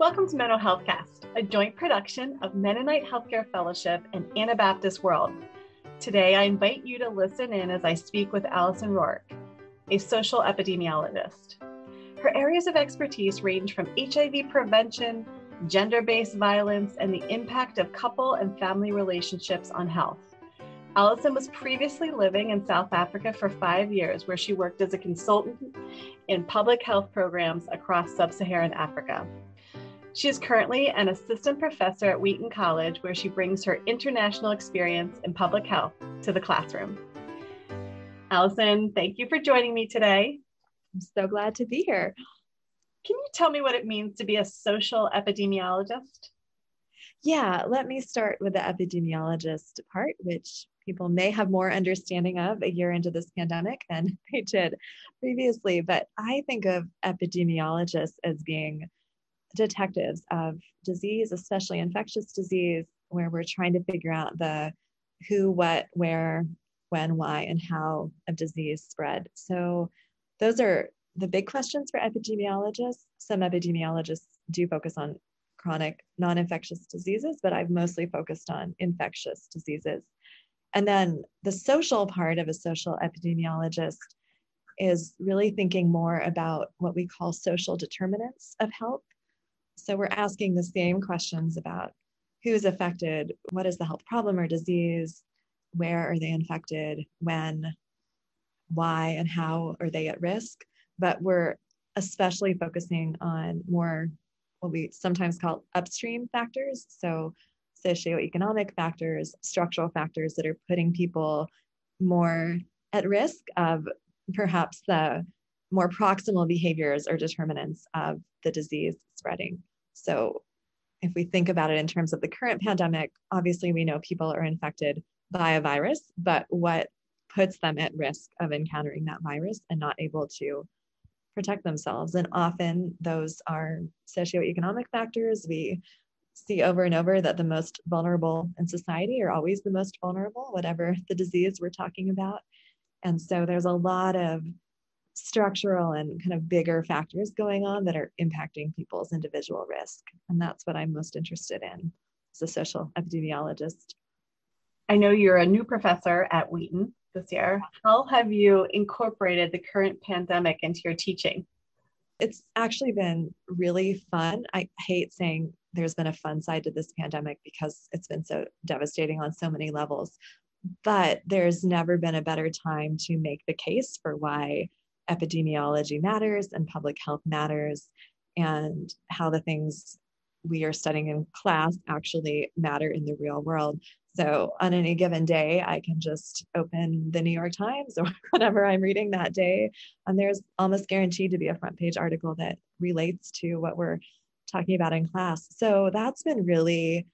Welcome to Mental Health Cast, a joint production of Mennonite Healthcare Fellowship and Anabaptist World. Today, I invite you to listen in as I speak with Allison Rourke, a social epidemiologist. Her areas of expertise range from HIV prevention, gender based violence, and the impact of couple and family relationships on health. Allison was previously living in South Africa for five years, where she worked as a consultant in public health programs across sub Saharan Africa. She is currently an assistant professor at Wheaton College, where she brings her international experience in public health to the classroom. Allison, thank you for joining me today. I'm so glad to be here. Can you tell me what it means to be a social epidemiologist? Yeah, let me start with the epidemiologist part, which people may have more understanding of a year into this pandemic than they did previously. But I think of epidemiologists as being detectives of disease, especially infectious disease, where we're trying to figure out the who, what, where, when, why, and how of disease spread. So those are the big questions for epidemiologists. Some epidemiologists do focus on chronic non infectious diseases, but I've mostly focused on infectious diseases. And then the social part of a social epidemiologist is really thinking more about what we call social determinants of health. So we're asking the same questions about who is affected, what is the health problem or disease, where are they infected, when, why, and how are they at risk. But we're especially focusing on more what we sometimes call upstream factors. So socioeconomic factors, structural factors that are putting people more at risk of perhaps the more proximal behaviors or determinants of the disease spreading. So, if we think about it in terms of the current pandemic, obviously we know people are infected by a virus, but what puts them at risk of encountering that virus and not able to protect themselves? And often those are socioeconomic factors. We see over and over that the most vulnerable in society are always the most vulnerable, whatever the disease we're talking about. And so there's a lot of structural and kind of bigger factors going on that are impacting people's individual risk. And that's what I'm most interested in as a social epidemiologist. I know you're a new professor at Wheaton this year. How have you incorporated the current pandemic into your teaching? It's actually been really fun. I hate saying there's been a fun side to this pandemic because it's been so devastating on so many levels. But there's never been a better time to make the case for why epidemiology matters and public health matters and how the things we are studying in class actually matter in the real world. So on any given day, I can just open the New York Times or whatever I'm reading that day, and there's almost guaranteed to be a front page article that relates to what we're talking about in class. So that's been really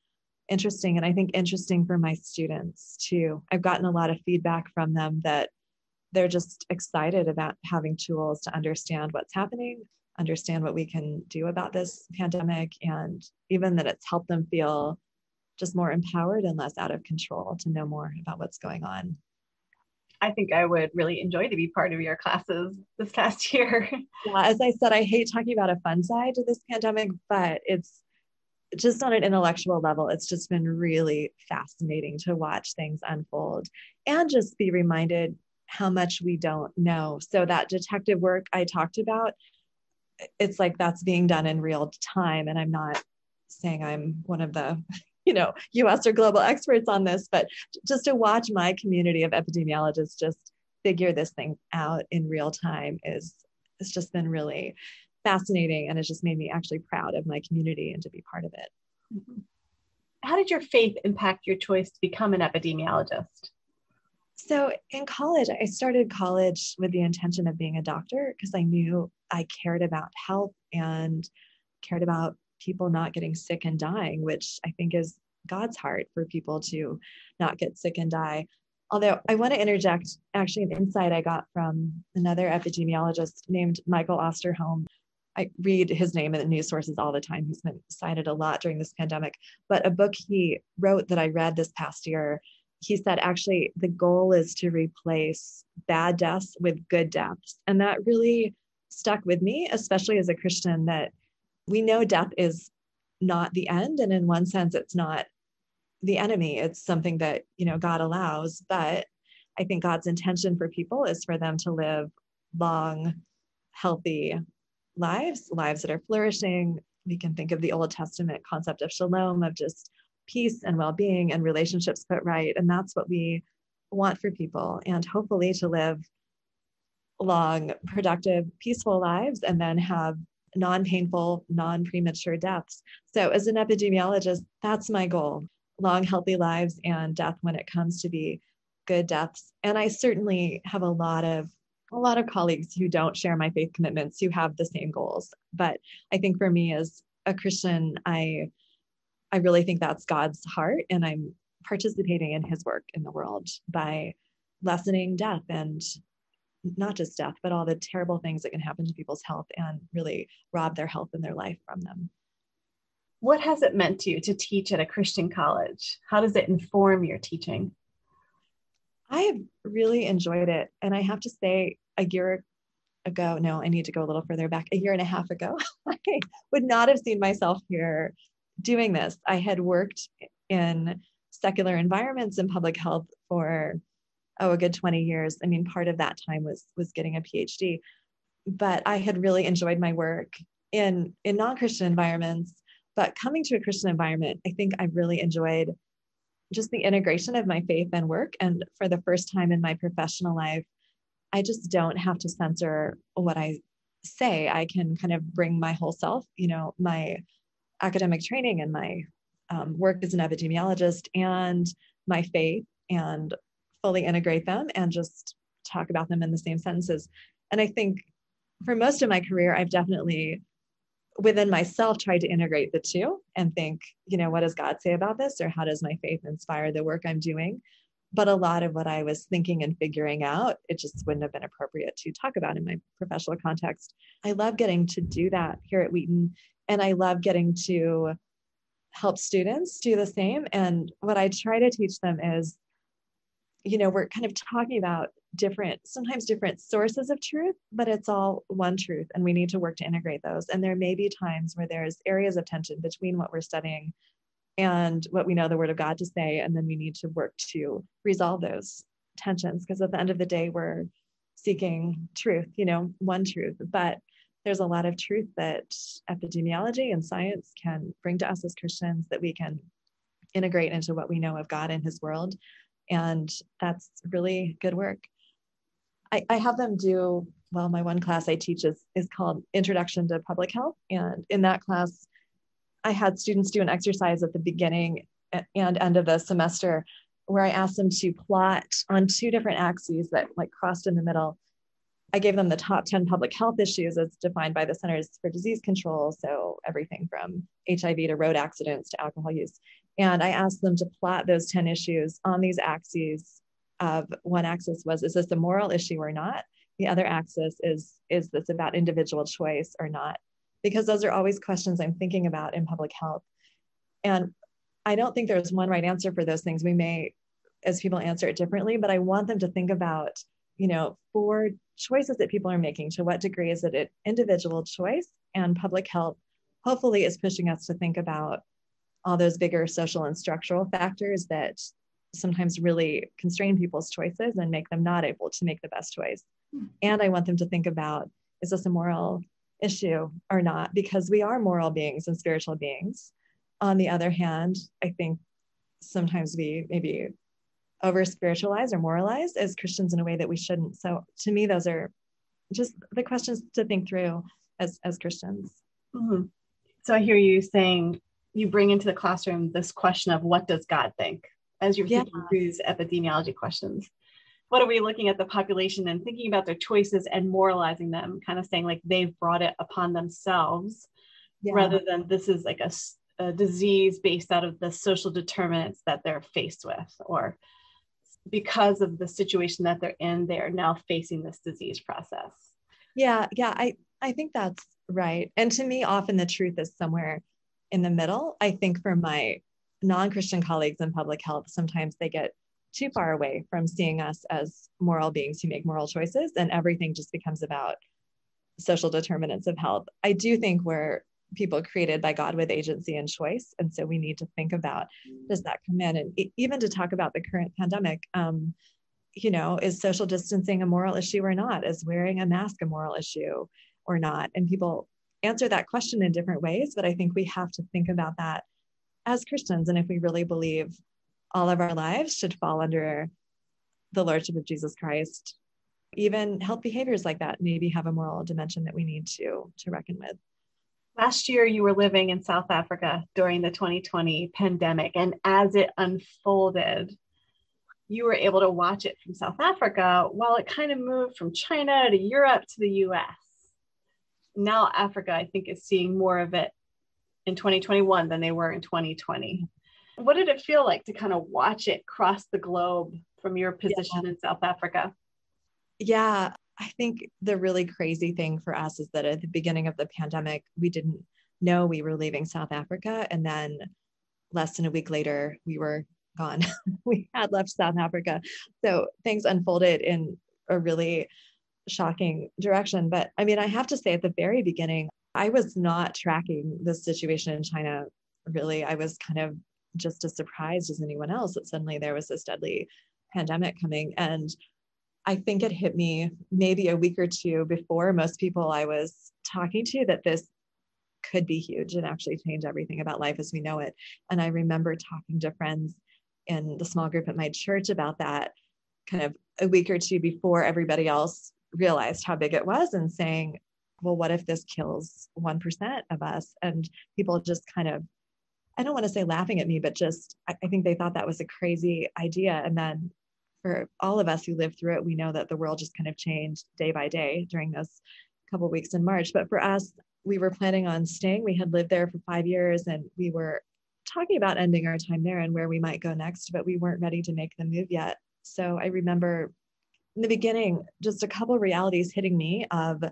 interesting and I think interesting for my students too. I've gotten a lot of feedback from them that they're just excited about having tools to understand what's happening, understand what we can do about this pandemic, and even that it's helped them feel just more empowered and less out of control to know more about what's going on. I think I would really enjoy to be part of your classes this past year. Yeah, as I said, I hate talking about a fun side to this pandemic, but it's just on an intellectual level, it's just been really fascinating to watch things unfold and just be reminded how much we don't know. So, that detective work I talked about, it's like that's being done in real time. And I'm not saying I'm one of the you know us or global experts on this but just to watch my community of epidemiologists just figure this thing out in real time is it's just been really fascinating and it's just made me actually proud of my community and to be part of it mm-hmm. how did your faith impact your choice to become an epidemiologist so in college i started college with the intention of being a doctor because i knew i cared about health and cared about people not getting sick and dying, which I think is God's heart for people to not get sick and die. Although I want to interject actually an insight I got from another epidemiologist named Michael Osterholm. I read his name in the news sources all the time. He's been cited a lot during this pandemic. But a book he wrote that I read this past year, he said actually the goal is to replace bad deaths with good deaths. And that really stuck with me, especially as a Christian, that we know death is not the end. And in one sense, it's not the enemy. It's something that, you know, God allows. But I think God's intention for people is for them to live long, healthy lives, lives that are flourishing. We can think of the Old Testament concept of shalom, of just peace and well being and relationships put right. And that's what we want for people. And hopefully to live long, productive, peaceful lives and then have non painful, non premature deaths. So, as an epidemiologist, that's my goal long, healthy lives and death when it comes to be good deaths. And I certainly have a lot of a lot of colleagues who don't share my faith commitments who have the same goals. But I think for me as a Christian, I I really think that's God's heart and I'm participating in his work in the world by lessening death and not just death, but all the terrible things that can happen to people's health and really rob their health and their life from them. What has it meant to you to teach at a Christian college? How does it inform your teaching? I have really enjoyed it. And I have to say, a year ago, no, I need to go a little further back, a year and a half ago, I would not have seen myself here doing this. I had worked in secular environments in public health for oh a good 20 years. I mean part of that time was was getting a phd but i had really enjoyed my work in in non-christian environments. But coming to a christian environment i think i really enjoyed just the integration of my faith and work. And for the first time in my professional life i just don't have to censor what i say. I can kind of bring my whole self you know my academic training and my um, work as an epidemiologist and my faith and fully integrate them and just talk about them in the same sentences. And I think for most of my career, I've definitely within myself tried to integrate the two and think, you know, what does God say about this? Or how does my faith inspire the work I'm doing? But a lot of what I was thinking and figuring out, it just wouldn't have been appropriate to talk about in my professional context. I love getting to do that here at Wheaton. And I love getting to help students do the same. And what I try to teach them is, you know, we're kind of talking about different, sometimes different sources of truth, but it's all one truth. And we need to work to integrate those. And there may be times where there's areas of tension between what we're studying and what we know the word of God to say. And then we need to work to resolve those tensions because at the end of the day, we're seeking truth, you know, one truth. But there's a lot of truth that epidemiology and science can bring to us as Christians that we can integrate into what we know of God and His world. And that's really good work. I, I have them do, well, my one class I teach is, is called Introduction to Public Health. And in that class, I had students do an exercise at the beginning and end of the semester where I asked them to plot on two different axes that like crossed in the middle I gave them the top 10 public health issues as defined by the Centers for Disease Control. So everything from HIV to road accidents to alcohol use. And I asked them to plot those 10 issues on these axes of one axis was, is this a moral issue or not? The other axis is, is this about individual choice or not? Because those are always questions I'm thinking about in public health. And I don't think there's one right answer for those things. We may, as people answer it differently, but I want them to think about you know, for choices that people are making, to what degree is it an individual choice? And public health hopefully is pushing us to think about all those bigger social and structural factors that sometimes really constrain people's choices and make them not able to make the best choice. Hmm. And I want them to think about is this a moral issue or not? Because we are moral beings and spiritual beings. On the other hand, I think sometimes we maybe over spiritualize or moralize as Christians in a way that we shouldn't. So to me, those are just the questions to think through as as Christians. Mm-hmm. So I hear you saying you bring into the classroom this question of what does God think as you're yeah. thinking through these epidemiology questions. What are we looking at the population and thinking about their choices and moralizing them, kind of saying like they've brought it upon themselves, yeah. rather than this is like a, a disease based out of the social determinants that they're faced with, or because of the situation that they're in, they are now facing this disease process. Yeah, yeah, I, I think that's right. And to me, often the truth is somewhere in the middle. I think for my non Christian colleagues in public health, sometimes they get too far away from seeing us as moral beings who make moral choices, and everything just becomes about social determinants of health. I do think we're people created by God with agency and choice. And so we need to think about does that come in? And even to talk about the current pandemic, um, you know, is social distancing a moral issue or not? Is wearing a mask a moral issue or not? And people answer that question in different ways, but I think we have to think about that as Christians. And if we really believe all of our lives should fall under the Lordship of Jesus Christ, even health behaviors like that maybe have a moral dimension that we need to to reckon with. Last year, you were living in South Africa during the 2020 pandemic, and as it unfolded, you were able to watch it from South Africa while it kind of moved from China to Europe to the US. Now, Africa, I think, is seeing more of it in 2021 than they were in 2020. What did it feel like to kind of watch it cross the globe from your position yeah. in South Africa? Yeah, I think the really crazy thing for us is that at the beginning of the pandemic, we didn't know we were leaving South Africa. And then less than a week later, we were gone. we had left South Africa. So things unfolded in a really shocking direction. But I mean, I have to say at the very beginning, I was not tracking the situation in China really. I was kind of just as surprised as anyone else that suddenly there was this deadly pandemic coming. And I think it hit me maybe a week or two before most people I was talking to that this could be huge and actually change everything about life as we know it. And I remember talking to friends in the small group at my church about that kind of a week or two before everybody else realized how big it was and saying, well, what if this kills 1% of us? And people just kind of, I don't want to say laughing at me, but just, I, I think they thought that was a crazy idea. And then for all of us who lived through it, we know that the world just kind of changed day by day during those couple weeks in March. But for us, we were planning on staying. We had lived there for five years and we were talking about ending our time there and where we might go next, but we weren't ready to make the move yet. So I remember in the beginning, just a couple realities hitting me of,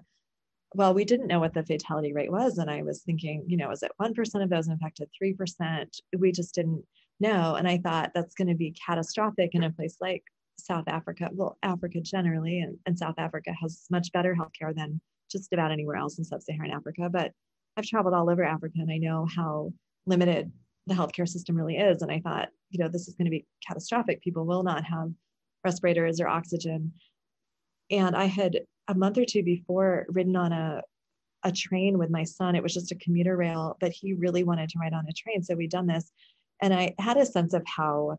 well, we didn't know what the fatality rate was. And I was thinking, you know, is it 1% of those infected, 3%? We just didn't know. And I thought that's going to be catastrophic in a place like South Africa, well, Africa generally, and, and South Africa has much better healthcare than just about anywhere else in sub Saharan Africa. But I've traveled all over Africa and I know how limited the healthcare system really is. And I thought, you know, this is going to be catastrophic. People will not have respirators or oxygen. And I had a month or two before ridden on a a train with my son. It was just a commuter rail, but he really wanted to ride on a train. So we'd done this. And I had a sense of how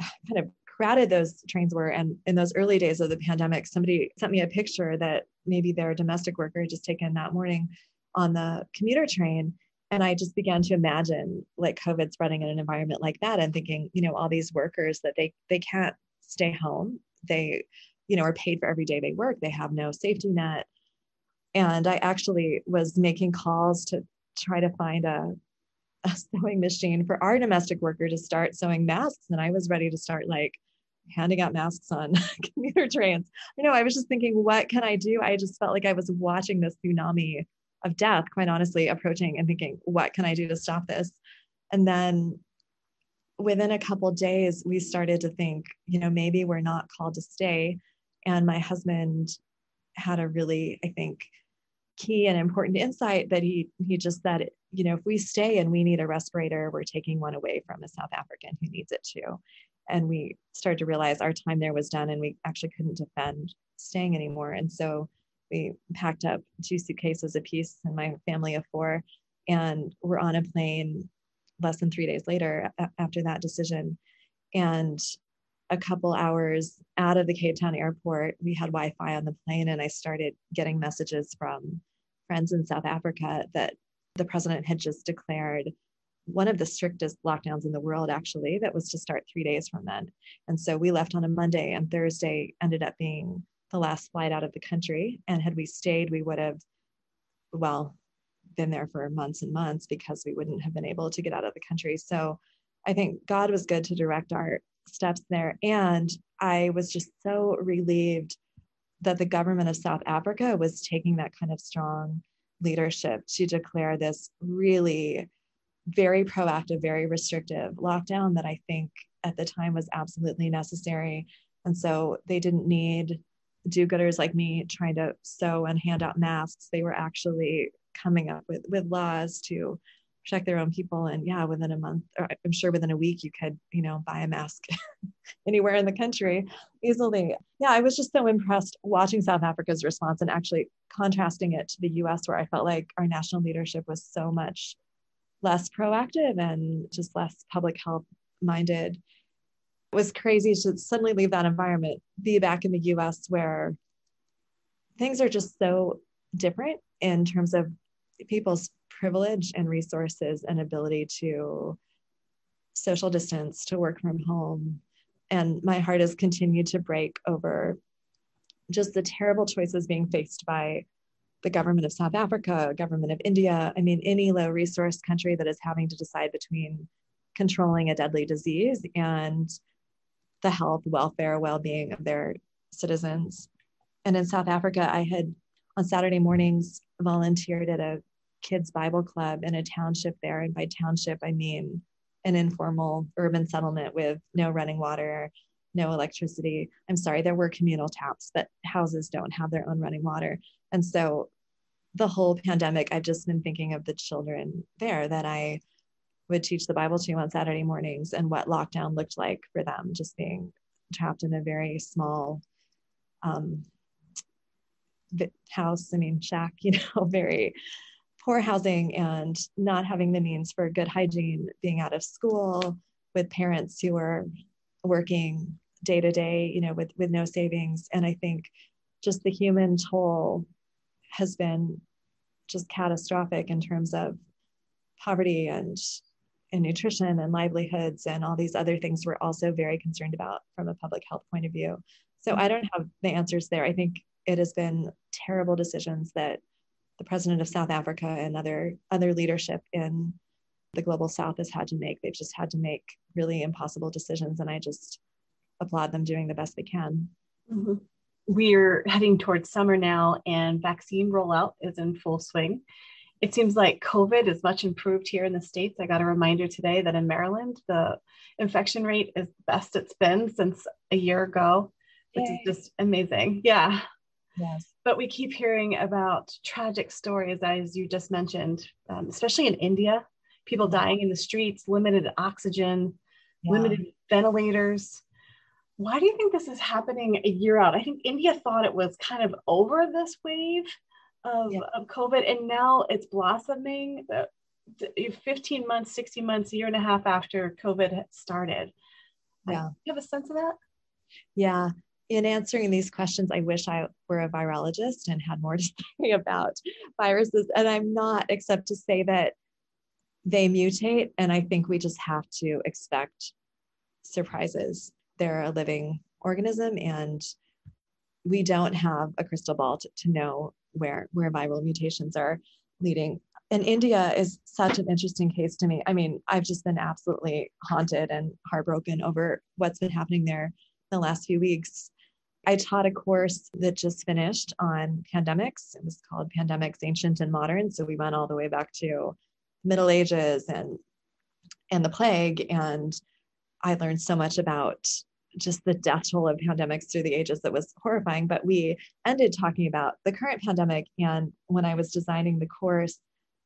kind of crowded those trains were. And in those early days of the pandemic, somebody sent me a picture that maybe their domestic worker had just taken that morning on the commuter train. And I just began to imagine like COVID spreading in an environment like that and thinking, you know, all these workers that they they can't stay home. They, you know, are paid for every day they work. They have no safety net. And I actually was making calls to try to find a a sewing machine for our domestic worker to start sewing masks. And I was ready to start like handing out masks on commuter trains. You know, I was just thinking, what can I do? I just felt like I was watching this tsunami of death, quite honestly, approaching and thinking, what can I do to stop this? And then within a couple days, we started to think, you know, maybe we're not called to stay. And my husband had a really, I think, key and important insight that he he just said, you know, if we stay and we need a respirator, we're taking one away from a South African who needs it too. And we started to realize our time there was done and we actually couldn't defend staying anymore. And so we packed up two suitcases apiece and my family of four and we're on a plane less than three days later after that decision. And a couple hours out of the cape town airport we had wi-fi on the plane and i started getting messages from friends in south africa that the president had just declared one of the strictest lockdowns in the world, actually, that was to start three days from then. And so we left on a Monday, and Thursday ended up being the last flight out of the country. And had we stayed, we would have, well, been there for months and months because we wouldn't have been able to get out of the country. So I think God was good to direct our steps there. And I was just so relieved that the government of South Africa was taking that kind of strong leadership to declare this really very proactive, very restrictive lockdown that I think at the time was absolutely necessary. And so they didn't need do gooders like me trying to sew and hand out masks. They were actually coming up with with laws to protect their own people and yeah within a month or i'm sure within a week you could you know buy a mask anywhere in the country easily. Yeah i was just so impressed watching south africa's response and actually contrasting it to the us where i felt like our national leadership was so much less proactive and just less public health minded. It was crazy to suddenly leave that environment be back in the us where things are just so different in terms of people's privilege and resources and ability to social distance, to work from home. And my heart has continued to break over just the terrible choices being faced by the government of South Africa, government of India. I mean, any low resource country that is having to decide between controlling a deadly disease and the health, welfare, well being of their citizens. And in South Africa, I had on Saturday mornings volunteered at a kids Bible club in a township there. And by township, I mean an informal urban settlement with no running water, no electricity. I'm sorry, there were communal taps, but houses don't have their own running water. And so the whole pandemic, I've just been thinking of the children there that I would teach the Bible to on Saturday mornings and what lockdown looked like for them, just being trapped in a very small um, house, I mean, shack, you know, very poor housing and not having the means for good hygiene, being out of school with parents who are working day to day, you know, with, with no savings. And I think just the human toll has been just catastrophic in terms of poverty and and nutrition and livelihoods and all these other things we're also very concerned about from a public health point of view. So I don't have the answers there. I think it has been terrible decisions that the president of South Africa and other other leadership in the global south has had to make. They've just had to make really impossible decisions, and I just applaud them doing the best they can. Mm-hmm. We're heading towards summer now, and vaccine rollout is in full swing. It seems like COVID is much improved here in the States. I got a reminder today that in Maryland, the infection rate is the best it's been since a year ago, which Yay. is just amazing. Yeah. Yes. But we keep hearing about tragic stories, as you just mentioned, um, especially in India, people dying in the streets, limited oxygen, yeah. limited ventilators. Why do you think this is happening a year out? I think India thought it was kind of over this wave of, yeah. of COVID, and now it's blossoming. 15 months, 16 months, a year and a half after COVID started. Yeah. you have a sense of that? Yeah in answering these questions, I wish I were a virologist and had more to say about viruses. And I'm not, except to say that they mutate. And I think we just have to expect surprises. They're a living organism, and we don't have a crystal ball to, to know where, where viral mutations are leading. And India is such an interesting case to me. I mean, I've just been absolutely haunted and heartbroken over what's been happening there the last few weeks. I taught a course that just finished on pandemics. It was called Pandemics Ancient and Modern. So we went all the way back to Middle Ages and and the plague. And I learned so much about just the death toll of pandemics through the ages that was horrifying. But we ended talking about the current pandemic. And when I was designing the course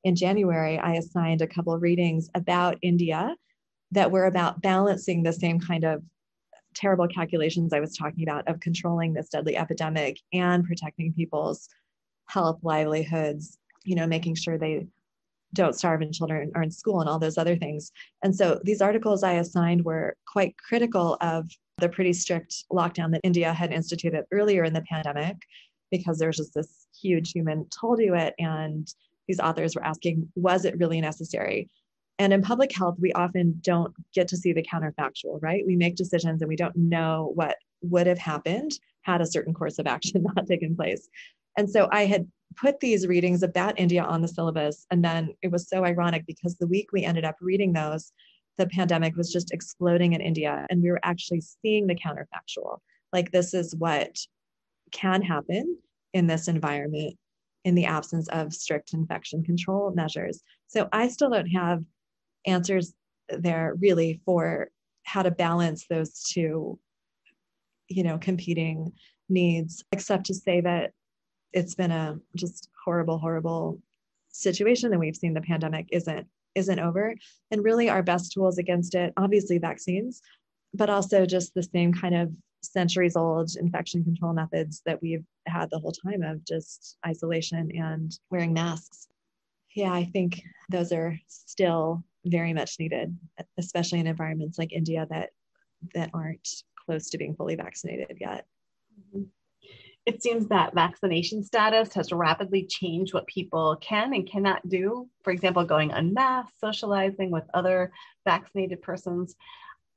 in January, I assigned a couple of readings about India that were about balancing the same kind of terrible calculations I was talking about of controlling this deadly epidemic and protecting people's health, livelihoods, you know, making sure they don't starve and children are in school and all those other things. And so these articles I assigned were quite critical of the pretty strict lockdown that India had instituted earlier in the pandemic because there's just this huge human toll to it. And these authors were asking, was it really necessary? And in public health, we often don't get to see the counterfactual, right? We make decisions and we don't know what would have happened had a certain course of action not taken place. And so I had put these readings about India on the syllabus. And then it was so ironic because the week we ended up reading those, the pandemic was just exploding in India. And we were actually seeing the counterfactual. Like, this is what can happen in this environment in the absence of strict infection control measures. So I still don't have answers there really for how to balance those two you know competing needs except to say that it's been a just horrible horrible situation and we've seen the pandemic isn't isn't over. And really our best tools against it obviously vaccines but also just the same kind of centuries old infection control methods that we've had the whole time of just isolation and wearing masks. Yeah i think those are still very much needed especially in environments like india that that aren't close to being fully vaccinated yet mm-hmm it seems that vaccination status has rapidly changed what people can and cannot do. For example, going unmasked, socializing with other vaccinated persons.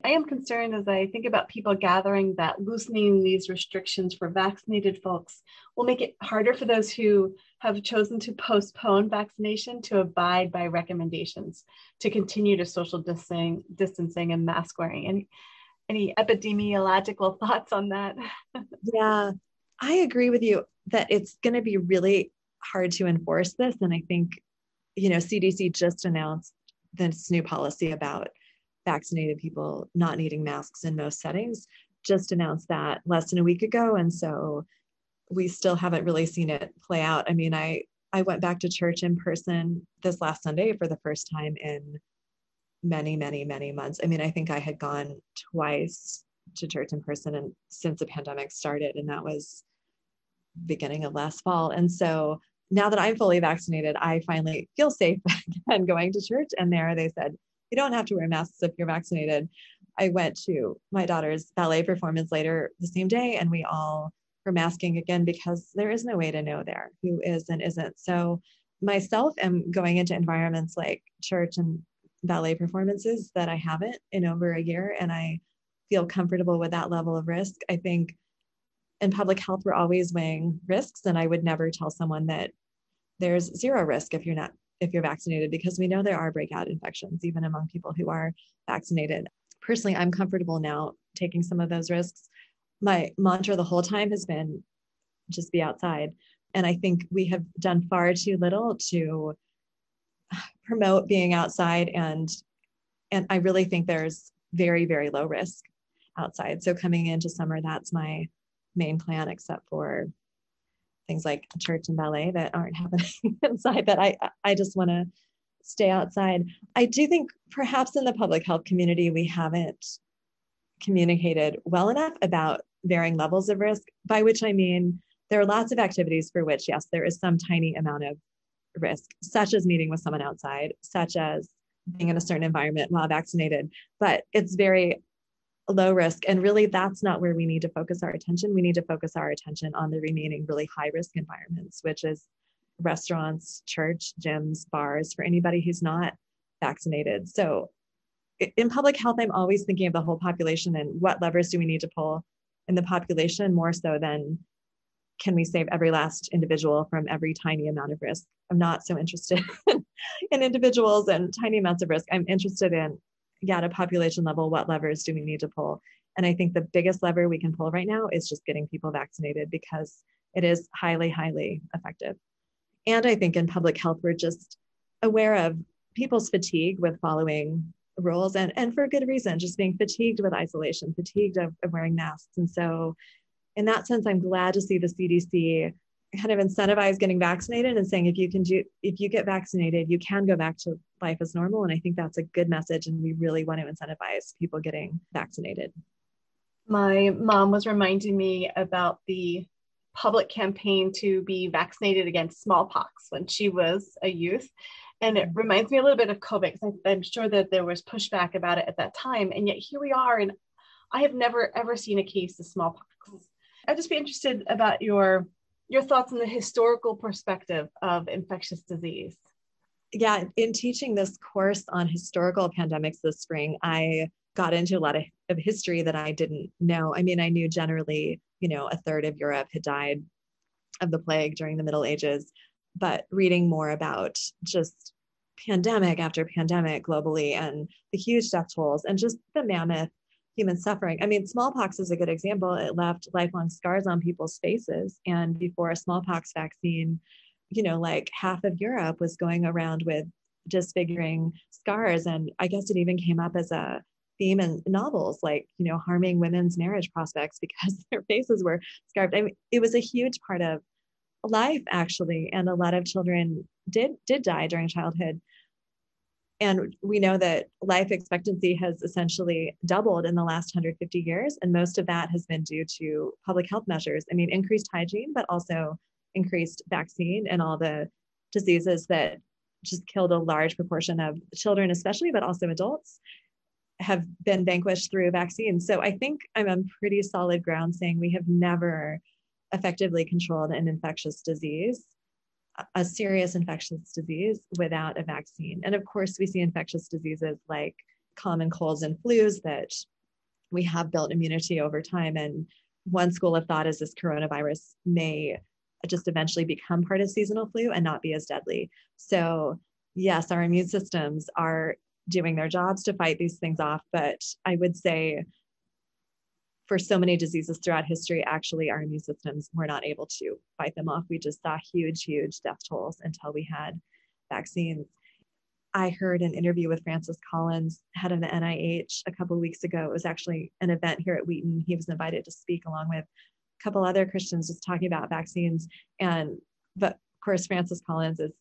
I am concerned as I think about people gathering that loosening these restrictions for vaccinated folks will make it harder for those who have chosen to postpone vaccination to abide by recommendations to continue to social distancing, distancing and mask wearing. Any, any epidemiological thoughts on that? yeah, I agree with you that it's going to be really hard to enforce this. And I think, you know, CDC just announced this new policy about vaccinated people not needing masks in most settings, just announced that less than a week ago. And so we still haven't really seen it play out. I mean, I, I went back to church in person this last Sunday for the first time in many, many, many months. I mean, I think I had gone twice to church in person and since the pandemic started and that was beginning of last fall and so now that i'm fully vaccinated i finally feel safe again going to church and there they said you don't have to wear masks if you're vaccinated i went to my daughter's ballet performance later the same day and we all were masking again because there is no way to know there who is and isn't so myself am going into environments like church and ballet performances that i haven't in over a year and i feel comfortable with that level of risk. I think in public health, we're always weighing risks, and I would never tell someone that there's zero risk if you're not if you're vaccinated because we know there are breakout infections even among people who are vaccinated. Personally, I'm comfortable now taking some of those risks. My mantra the whole time has been just be outside. And I think we have done far too little to promote being outside and and I really think there's very very low risk outside. So coming into summer, that's my main plan, except for things like church and ballet that aren't happening inside. That I I just want to stay outside. I do think perhaps in the public health community we haven't communicated well enough about varying levels of risk. By which I mean there are lots of activities for which yes, there is some tiny amount of risk, such as meeting with someone outside, such as being in a certain environment while vaccinated. But it's very low risk. And really, that's not where we need to focus our attention. We need to focus our attention on the remaining really high risk environments, which is restaurants, church, gyms, bars, for anybody who's not vaccinated. So, in public health, I'm always thinking of the whole population and what levers do we need to pull in the population more so than can we save every last individual from every tiny amount of risk? I'm not so interested in individuals and tiny amounts of risk. I'm interested in yeah, at a population level, what levers do we need to pull? And I think the biggest lever we can pull right now is just getting people vaccinated because it is highly, highly effective. And I think in public health, we're just aware of people's fatigue with following rules and, and for good reason, just being fatigued with isolation, fatigued of, of wearing masks. And so, in that sense, I'm glad to see the CDC kind of incentivize getting vaccinated and saying if you can do if you get vaccinated you can go back to life as normal. And i think that's a good message. And we really want to incentivize people getting vaccinated. My mom was reminding me about the public campaign to be vaccinated against smallpox when she was a youth. And it reminds me a little bit of covid because i'm sure that there was pushback about it at that time. And yet here we are and i have never ever seen a case of smallpox. I'd just be interested about your your thoughts on the historical perspective of infectious disease. Yeah, in teaching this course on historical pandemics this spring, I got into a lot of, of history that I didn't know. I mean, I knew generally, you know, a third of Europe had died of the plague during the Middle Ages, but reading more about just pandemic after pandemic globally and the huge death tolls and just the mammoth human suffering. I mean, smallpox is a good example. It left lifelong scars on people's faces. And before a smallpox vaccine, you know, like half of Europe was going around with disfiguring scars. And I guess it even came up as a theme in novels, like, you know, harming women's marriage prospects because their faces were scarred. I mean, it was a huge part of life, actually. And a lot of children did did die during childhood and we know that life expectancy has essentially doubled in the last 150 years and most of that has been due to public health measures. I mean increased hygiene but also increased vaccine and all the diseases that just killed a large proportion of children especially but also adults have been vanquished through vaccines. So i think i'm on pretty solid ground saying we have never effectively controlled an infectious disease a serious infectious disease without a vaccine. And of course, we see infectious diseases like common colds and flus that we have built immunity over time. And one school of thought is this coronavirus may just eventually become part of seasonal flu and not be as deadly. So, yes, our immune systems are doing their jobs to fight these things off. But I would say for so many diseases throughout history, actually, our immune systems were not able to fight them off. We just saw huge, huge death tolls until we had vaccines. I heard an interview with Francis Collins, head of the NIH, a couple weeks ago. It was actually an event here at Wheaton. He was invited to speak along with a couple other Christians just talking about vaccines. And but of course, Francis Collins is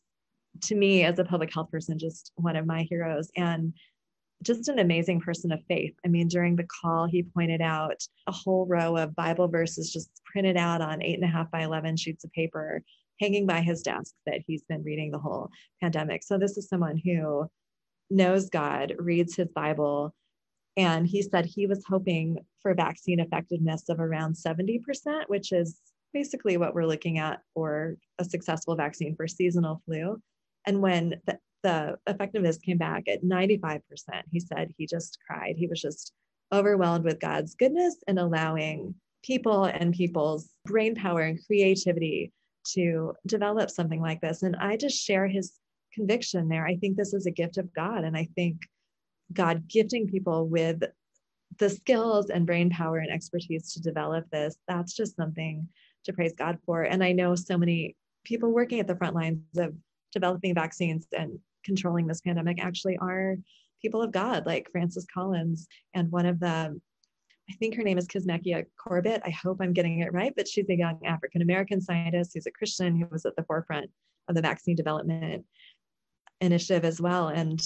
to me as a public health person just one of my heroes. And just an amazing person of faith. I mean, during the call, he pointed out a whole row of Bible verses just printed out on eight and a half by 11 sheets of paper hanging by his desk that he's been reading the whole pandemic. So, this is someone who knows God, reads his Bible, and he said he was hoping for vaccine effectiveness of around 70%, which is basically what we're looking at for a successful vaccine for seasonal flu. And when the the effectiveness came back at 95%. He said he just cried. He was just overwhelmed with God's goodness and allowing people and people's brain power and creativity to develop something like this. And I just share his conviction there. I think this is a gift of God. And I think God gifting people with the skills and brain power and expertise to develop this, that's just something to praise God for. And I know so many people working at the front lines of developing vaccines and controlling this pandemic actually are people of God, like Francis Collins and one of the I think her name is Kizzmekia Corbett. I hope I'm getting it right, but she's a young African American scientist who's a Christian who was at the forefront of the vaccine development initiative as well. And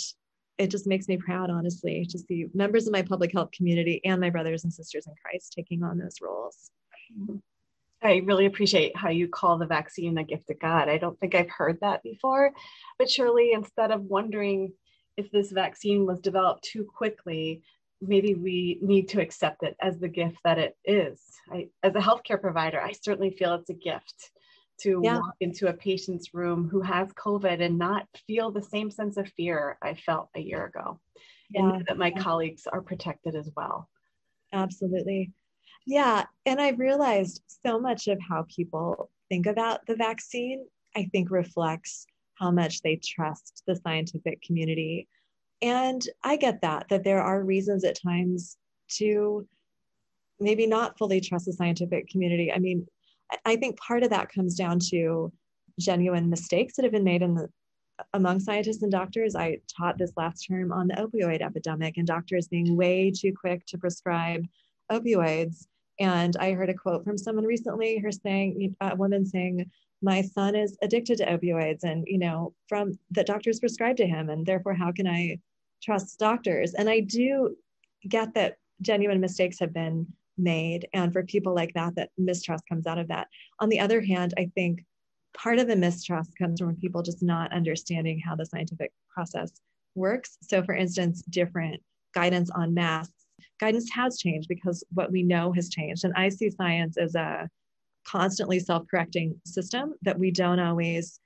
it just makes me proud, honestly, to see members of my public health community and my brothers and sisters in Christ taking on those roles. Mm-hmm. I really appreciate how you call the vaccine a gift of God. I don't think I've heard that before, but surely instead of wondering if this vaccine was developed too quickly, maybe we need to accept it as the gift that it is. I, as a healthcare provider, I certainly feel it's a gift to yeah. walk into a patient's room who has COVID and not feel the same sense of fear I felt a year ago. Yeah. And that my yeah. colleagues are protected as well. Absolutely. Yeah. And I realized so much of how people think about the vaccine, I think reflects how much they trust the scientific community. And I get that, that there are reasons at times to maybe not fully trust the scientific community. I mean, I think part of that comes down to genuine mistakes that have been made in the among scientists and doctors. I taught this last term on the opioid epidemic and doctors being way too quick to prescribe opioids. And I heard a quote from someone recently, her saying, a woman saying, my son is addicted to opioids and, you know, from that doctors prescribed to him. And therefore, how can I trust doctors? And I do get that genuine mistakes have been made. And for people like that, that mistrust comes out of that. On the other hand, I think part of the mistrust comes from people just not understanding how the scientific process works. So, for instance, different guidance on masks guidance has changed because what we know has changed. And I see science as a constantly self correcting system that we don't always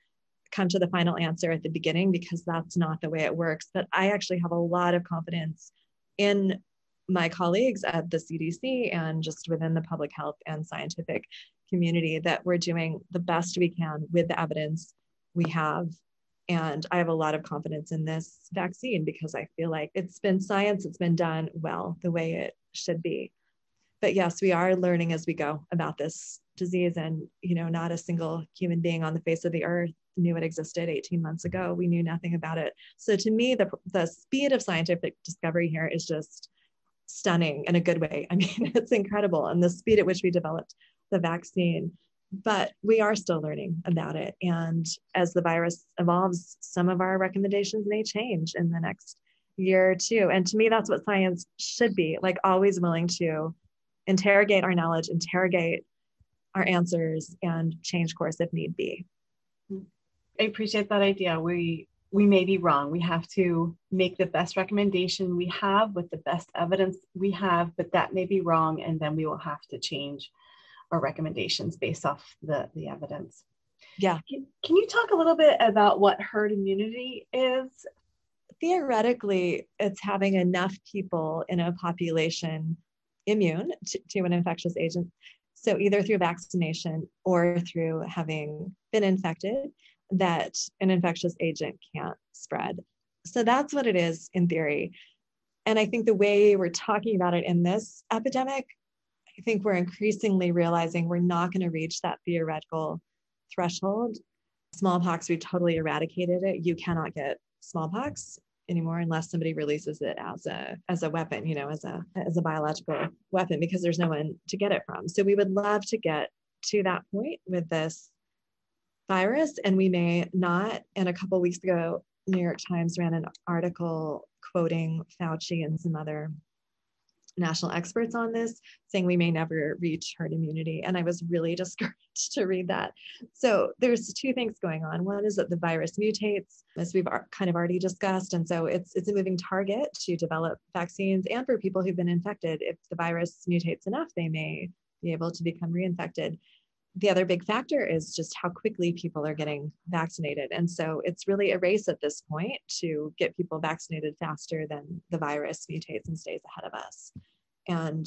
come to the final answer at the beginning because that's not the way it works. But I actually have a lot of confidence in my colleagues at the CDC and just within the public health and scientific community that we're doing the best we can with the evidence we have and I have a lot of confidence in this vaccine because I feel like it's been science, it's been done well the way it should be. But yes, we are learning as we go about this disease. And, you know, not a single human being on the face of the earth knew it existed 18 months ago. We knew nothing about it. So to me, the, the speed of scientific discovery here is just stunning in a good way. I mean, it's incredible. And the speed at which we developed the vaccine but we are still learning about it. And as the virus evolves, some of our recommendations may change in the next year or two. And to me, that's what science should be like, always willing to interrogate our knowledge, interrogate our answers, and change course if need be. I appreciate that idea. We we may be wrong. We have to make the best recommendation we have with the best evidence we have, but that may be wrong, and then we will have to change our recommendations based off the, the evidence. Yeah. Can, can you talk a little bit about what herd immunity is? Theoretically, it's having enough people in a population immune to, to an infectious agent. So, either through vaccination or through having been infected, that an infectious agent can't spread. So, that's what it is in theory. And I think the way we're talking about it in this epidemic I think we're increasingly realizing we're not going to reach that theoretical threshold. Smallpox, we've totally eradicated it. You cannot get smallpox anymore unless somebody releases it as a as a weapon, you know, as a as a biological weapon because there's no one to get it from. So we would love to get to that point with this virus and we may not. And a couple weeks ago, New York Times ran an article quoting Fauci and some other national experts on this saying we may never reach herd immunity. And i was really discouraged to read that. So there's two things going on. One is that the virus mutates as we've kind of already discussed. And so it's it's a moving target to develop vaccines and for people who've been infected. If the virus mutates enough they may be able to become reinfected the other big factor is just how quickly people are getting vaccinated. And so it's really a race at this point to get people vaccinated faster than the virus mutates and stays ahead of us. And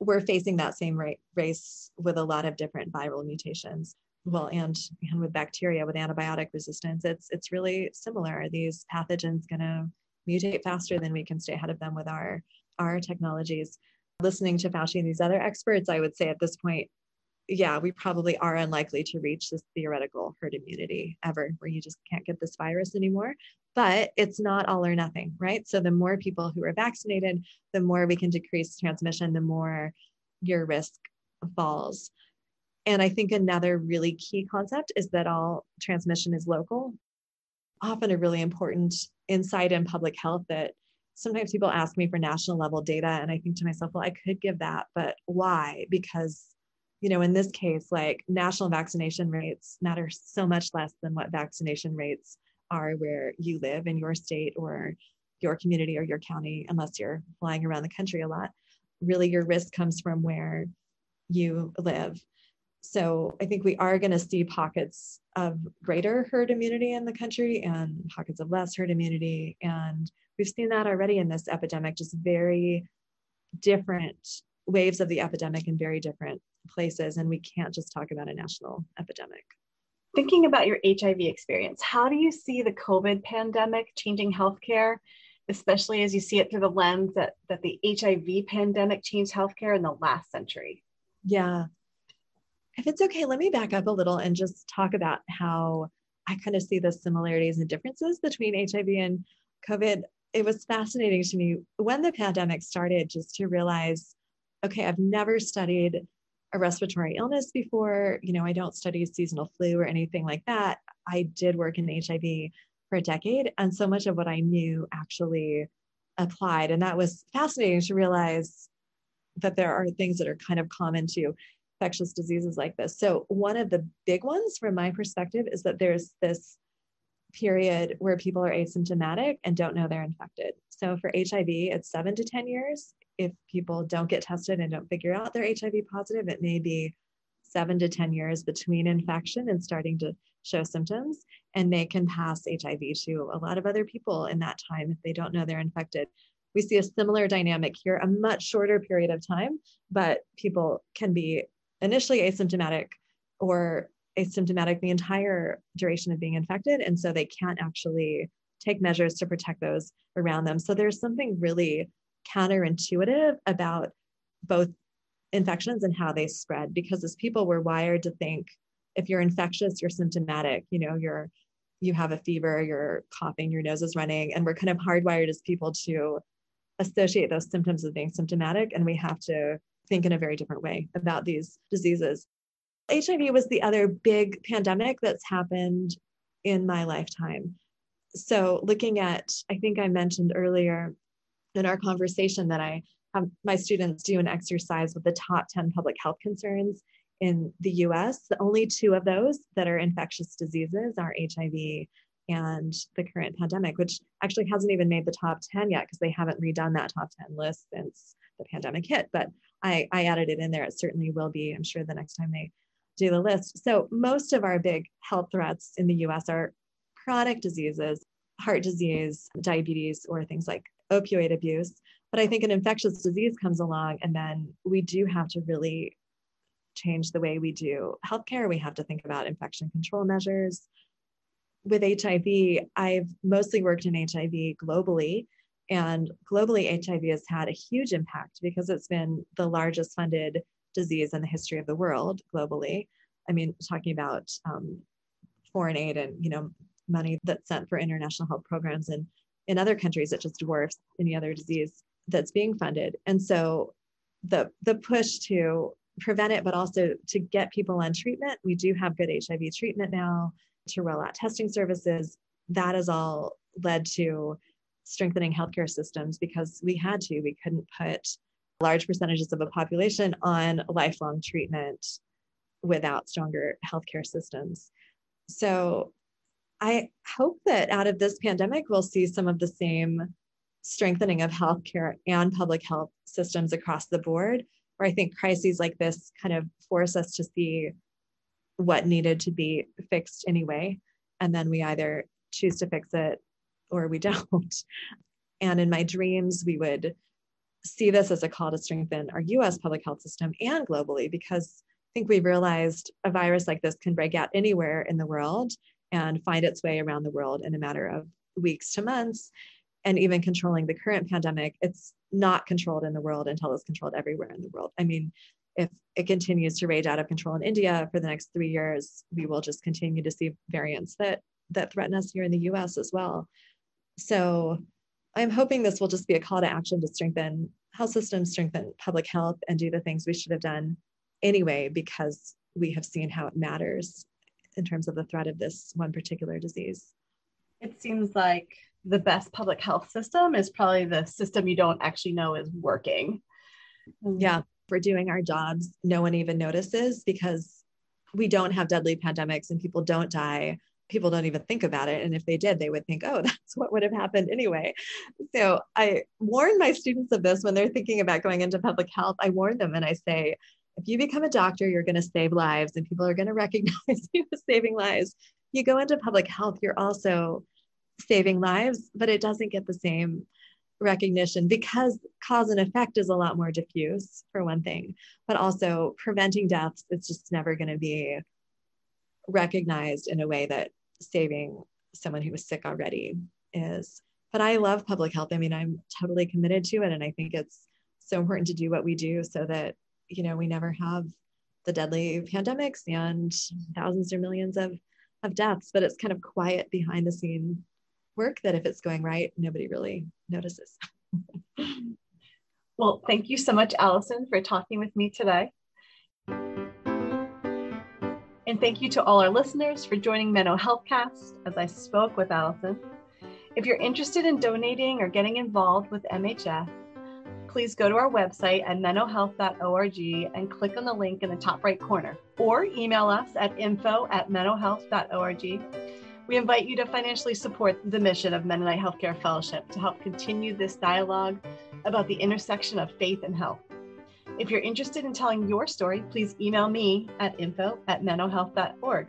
we're facing that same race with a lot of different viral mutations. Well, and, and with bacteria, with antibiotic resistance, it's it's really similar. Are these pathogens gonna mutate faster than we can stay ahead of them with our our technologies. Listening to Fauci and these other experts, I would say at this point, yeah, we probably are unlikely to reach this theoretical herd immunity ever, where you just can't get this virus anymore. But it's not all or nothing, right? So the more people who are vaccinated, the more we can decrease transmission, the more your risk falls. And I think another really key concept is that all transmission is local. Often a really important insight in public health that sometimes people ask me for national level data, and I think to myself, well, I could give that, but why? Because you know, in this case, like national vaccination rates matter so much less than what vaccination rates are where you live in your state or your community or your county, unless you're flying around the country a lot. Really, your risk comes from where you live. So I think we are going to see pockets of greater herd immunity in the country and pockets of less herd immunity. And we've seen that already in this epidemic, just very different waves of the epidemic in very different places and we can't just talk about a national epidemic. Thinking about your HIV experience, how do you see the COVID pandemic changing healthcare, especially as you see it through the lens that, that the HIV pandemic changed healthcare in the last century? Yeah. If it's okay, let me back up a little and just talk about how I kind of see the similarities and differences between HIV and COVID. It was fascinating to me when the pandemic started just to realize okay, I've never studied a respiratory illness before. You know, I don't study seasonal flu or anything like that. I did work in HIV for a decade, and so much of what I knew actually applied. And that was fascinating to realize that there are things that are kind of common to infectious diseases like this. So, one of the big ones from my perspective is that there's this period where people are asymptomatic and don't know they're infected. So, for HIV, it's seven to 10 years if people don't get tested and don't figure out they're HIV positive, it may be seven to 10 years between infection and starting to show symptoms. And they can pass HIV to a lot of other people in that time if they don't know they're infected. We see a similar dynamic here, a much shorter period of time, but people can be initially asymptomatic or asymptomatic the entire duration of being infected. And so they can't actually take measures to protect those around them. So there's something really counterintuitive about both infections and how they spread because as people we're wired to think if you're infectious you're symptomatic you know you're you have a fever you're coughing your nose is running and we're kind of hardwired as people to associate those symptoms with being symptomatic and we have to think in a very different way about these diseases HIV was the other big pandemic that's happened in my lifetime. So, looking at, I think I mentioned earlier in our conversation that I have my students do an exercise with the top 10 public health concerns in the US. The only two of those that are infectious diseases are HIV and the current pandemic, which actually hasn't even made the top 10 yet because they haven't redone that top 10 list since the pandemic hit. But I, I added it in there. It certainly will be, I'm sure, the next time they do the list. So most of our big health threats in the US are chronic diseases, heart disease, diabetes, or things like opioid abuse. But I think an infectious disease comes along, and then we do have to really change the way we do healthcare. We have to think about infection control measures. With HIV, I've mostly worked in HIV globally, and globally, HIV has had a huge impact because it's been the largest funded disease in the history of the world globally. I mean, talking about um, foreign aid and you know money that's sent for international health programs and in other countries it just dwarfs any other disease that's being funded. And so the the push to prevent it, but also to get people on treatment. We do have good HIV treatment now to roll out testing services. That has all led to strengthening healthcare systems because we had to. We couldn't put large percentages of a population on lifelong treatment without stronger healthcare systems. So I hope that out of this pandemic, we'll see some of the same strengthening of healthcare and public health systems across the board, where I think crises like this kind of force us to see what needed to be fixed anyway. And then we either choose to fix it or we don't. And in my dreams, we would see this as a call to strengthen our US public health system and globally, because I think we've realized a virus like this can break out anywhere in the world and find its way around the world in a matter of weeks to months. And even controlling the current pandemic, it's not controlled in the world until it's controlled everywhere in the world. I mean, if it continues to rage out of control in India for the next three years, we will just continue to see variants that that threaten us here in the US as well. So I'm hoping this will just be a call to action to strengthen health systems, strengthen public health, and do the things we should have done anyway, because we have seen how it matters in terms of the threat of this one particular disease. It seems like the best public health system is probably the system you don't actually know is working. Yeah, we're doing our jobs, no one even notices because we don't have deadly pandemics and people don't die. People don't even think about it. And if they did, they would think, oh, that's what would have happened anyway. So I warn my students of this when they're thinking about going into public health. I warn them and I say, if you become a doctor, you're going to save lives and people are going to recognize you as saving lives. You go into public health, you're also saving lives, but it doesn't get the same recognition because cause and effect is a lot more diffuse, for one thing, but also preventing deaths, it's just never going to be recognized in a way that saving someone who was sick already is. But I love public health. I mean, I'm totally committed to it. And I think it's so important to do what we do so that you know we never have the deadly pandemics and thousands or millions of of deaths but it's kind of quiet behind the scene work that if it's going right nobody really notices well thank you so much allison for talking with me today and thank you to all our listeners for joining Menno Healthcast as I spoke with Allison. If you're interested in donating or getting involved with MHF, please go to our website at mennohealth.org and click on the link in the top right corner or email us at info at mennohealth.org. We invite you to financially support the mission of Mennonite Healthcare Fellowship to help continue this dialogue about the intersection of faith and health. If you're interested in telling your story, please email me at info at mennohealth.org.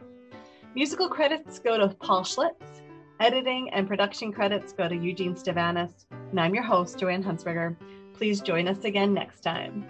Musical credits go to Paul Schlitz. Editing and production credits go to Eugene Stavanis. And I'm your host, Joanne Hunsberger. Please join us again next time.